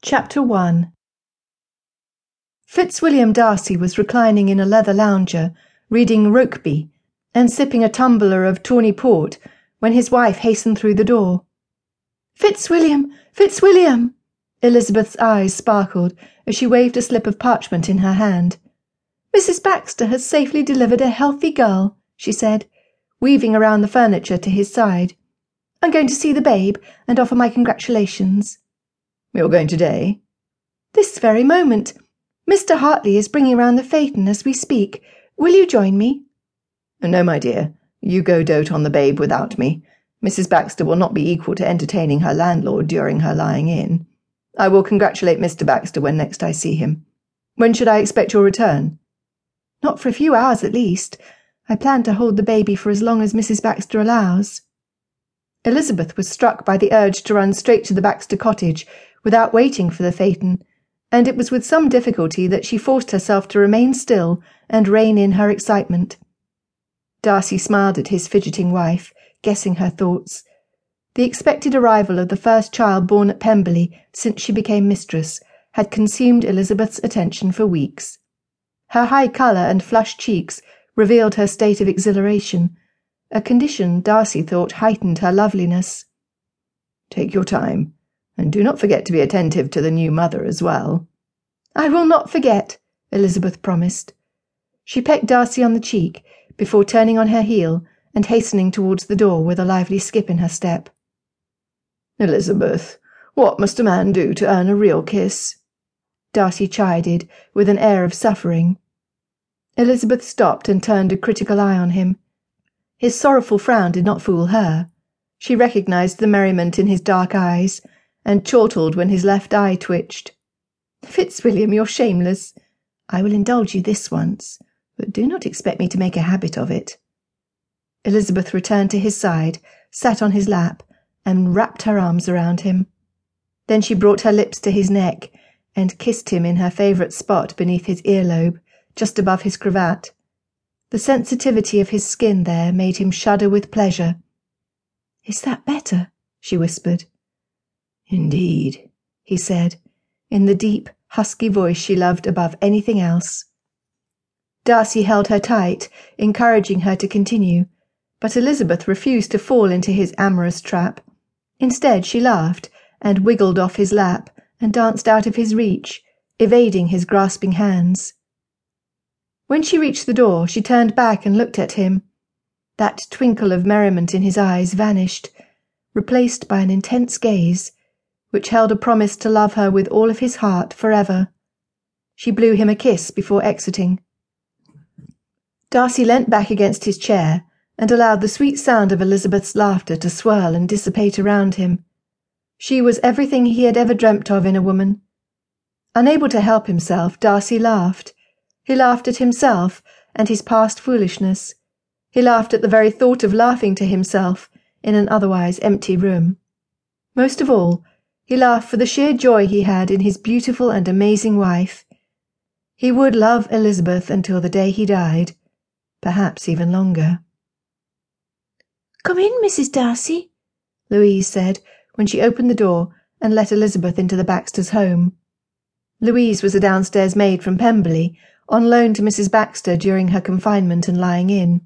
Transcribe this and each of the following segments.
Chapter 1 Fitzwilliam Darcy was reclining in a leather lounger, reading Rokeby and sipping a tumbler of tawny port when his wife hastened through the door. Fitzwilliam! Fitzwilliam! Elizabeth's eyes sparkled as she waved a slip of parchment in her hand. Mrs. Baxter has safely delivered a healthy girl, she said, weaving around the furniture to his side. I'm going to see the babe and offer my congratulations. You're going today? This very moment. Mr. Hartley is bringing round the phaeton as we speak. Will you join me? Uh, no, my dear. You go dote on the babe without me. Mrs. Baxter will not be equal to entertaining her landlord during her lying in. I will congratulate Mr. Baxter when next I see him. When should I expect your return? Not for a few hours at least. I plan to hold the baby for as long as Mrs. Baxter allows. Elizabeth was struck by the urge to run straight to the Baxter cottage without waiting for the phaeton, and it was with some difficulty that she forced herself to remain still and rein in her excitement. Darcy smiled at his fidgeting wife, guessing her thoughts. The expected arrival of the first child born at Pemberley since she became mistress had consumed Elizabeth's attention for weeks. Her high colour and flushed cheeks revealed her state of exhilaration, a condition Darcy thought heightened her loveliness. Take your time, and do not forget to be attentive to the new mother as well. I will not forget, Elizabeth promised. She pecked Darcy on the cheek before turning on her heel and hastening towards the door with a lively skip in her step. Elizabeth, what must a man do to earn a real kiss? Darcy chided, with an air of suffering. Elizabeth stopped and turned a critical eye on him. His sorrowful frown did not fool her. She recognized the merriment in his dark eyes, and chortled when his left eye twitched. Fitzwilliam, you're shameless. I will indulge you this once, but do not expect me to make a habit of it. Elizabeth returned to his side, sat on his lap, and wrapped her arms around him. Then she brought her lips to his neck and kissed him in her favourite spot beneath his earlobe, just above his cravat. The sensitivity of his skin there made him shudder with pleasure. Is that better? she whispered. Indeed, he said, in the deep, husky voice she loved above anything else. Darcy held her tight, encouraging her to continue, but Elizabeth refused to fall into his amorous trap. Instead, she laughed and wiggled off his lap and danced out of his reach, evading his grasping hands. When she reached the door, she turned back and looked at him. That twinkle of merriment in his eyes vanished, replaced by an intense gaze, which held a promise to love her with all of his heart forever. She blew him a kiss before exiting. Darcy leant back against his chair and allowed the sweet sound of Elizabeth's laughter to swirl and dissipate around him. She was everything he had ever dreamt of in a woman. Unable to help himself, Darcy laughed. He laughed at himself and his past foolishness. He laughed at the very thought of laughing to himself in an otherwise empty room. Most of all, he laughed for the sheer joy he had in his beautiful and amazing wife. He would love Elizabeth until the day he died, perhaps even longer. Come in, Mrs. Darcy, Louise said when she opened the door and let Elizabeth into the Baxters' home. Louise was a downstairs maid from Pemberley, on loan to Mrs. Baxter during her confinement and lying in.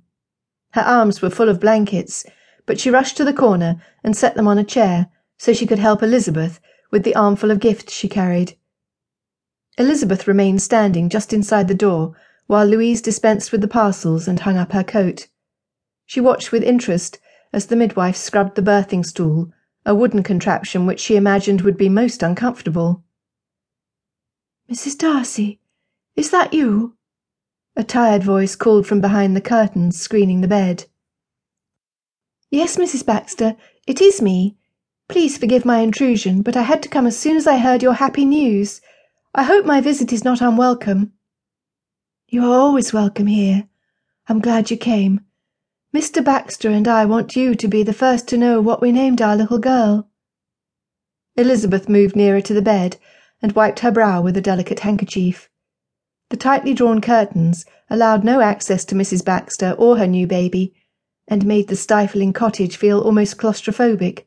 Her arms were full of blankets, but she rushed to the corner and set them on a chair so she could help Elizabeth with the armful of gifts she carried. Elizabeth remained standing just inside the door while Louise dispensed with the parcels and hung up her coat. She watched with interest as the midwife scrubbed the birthing stool, a wooden contraption which she imagined would be most uncomfortable. Mrs. Darcy, is that you? A tired voice called from behind the curtains screening the bed. Yes, Mrs. Baxter, it is me. Please forgive my intrusion, but I had to come as soon as I heard your happy news. I hope my visit is not unwelcome. You are always welcome here. I'm glad you came. Mr. Baxter and I want you to be the first to know what we named our little girl. Elizabeth moved nearer to the bed and wiped her brow with a delicate handkerchief. The tightly drawn curtains allowed no access to Mrs. Baxter or her new baby, and made the stifling cottage feel almost claustrophobic.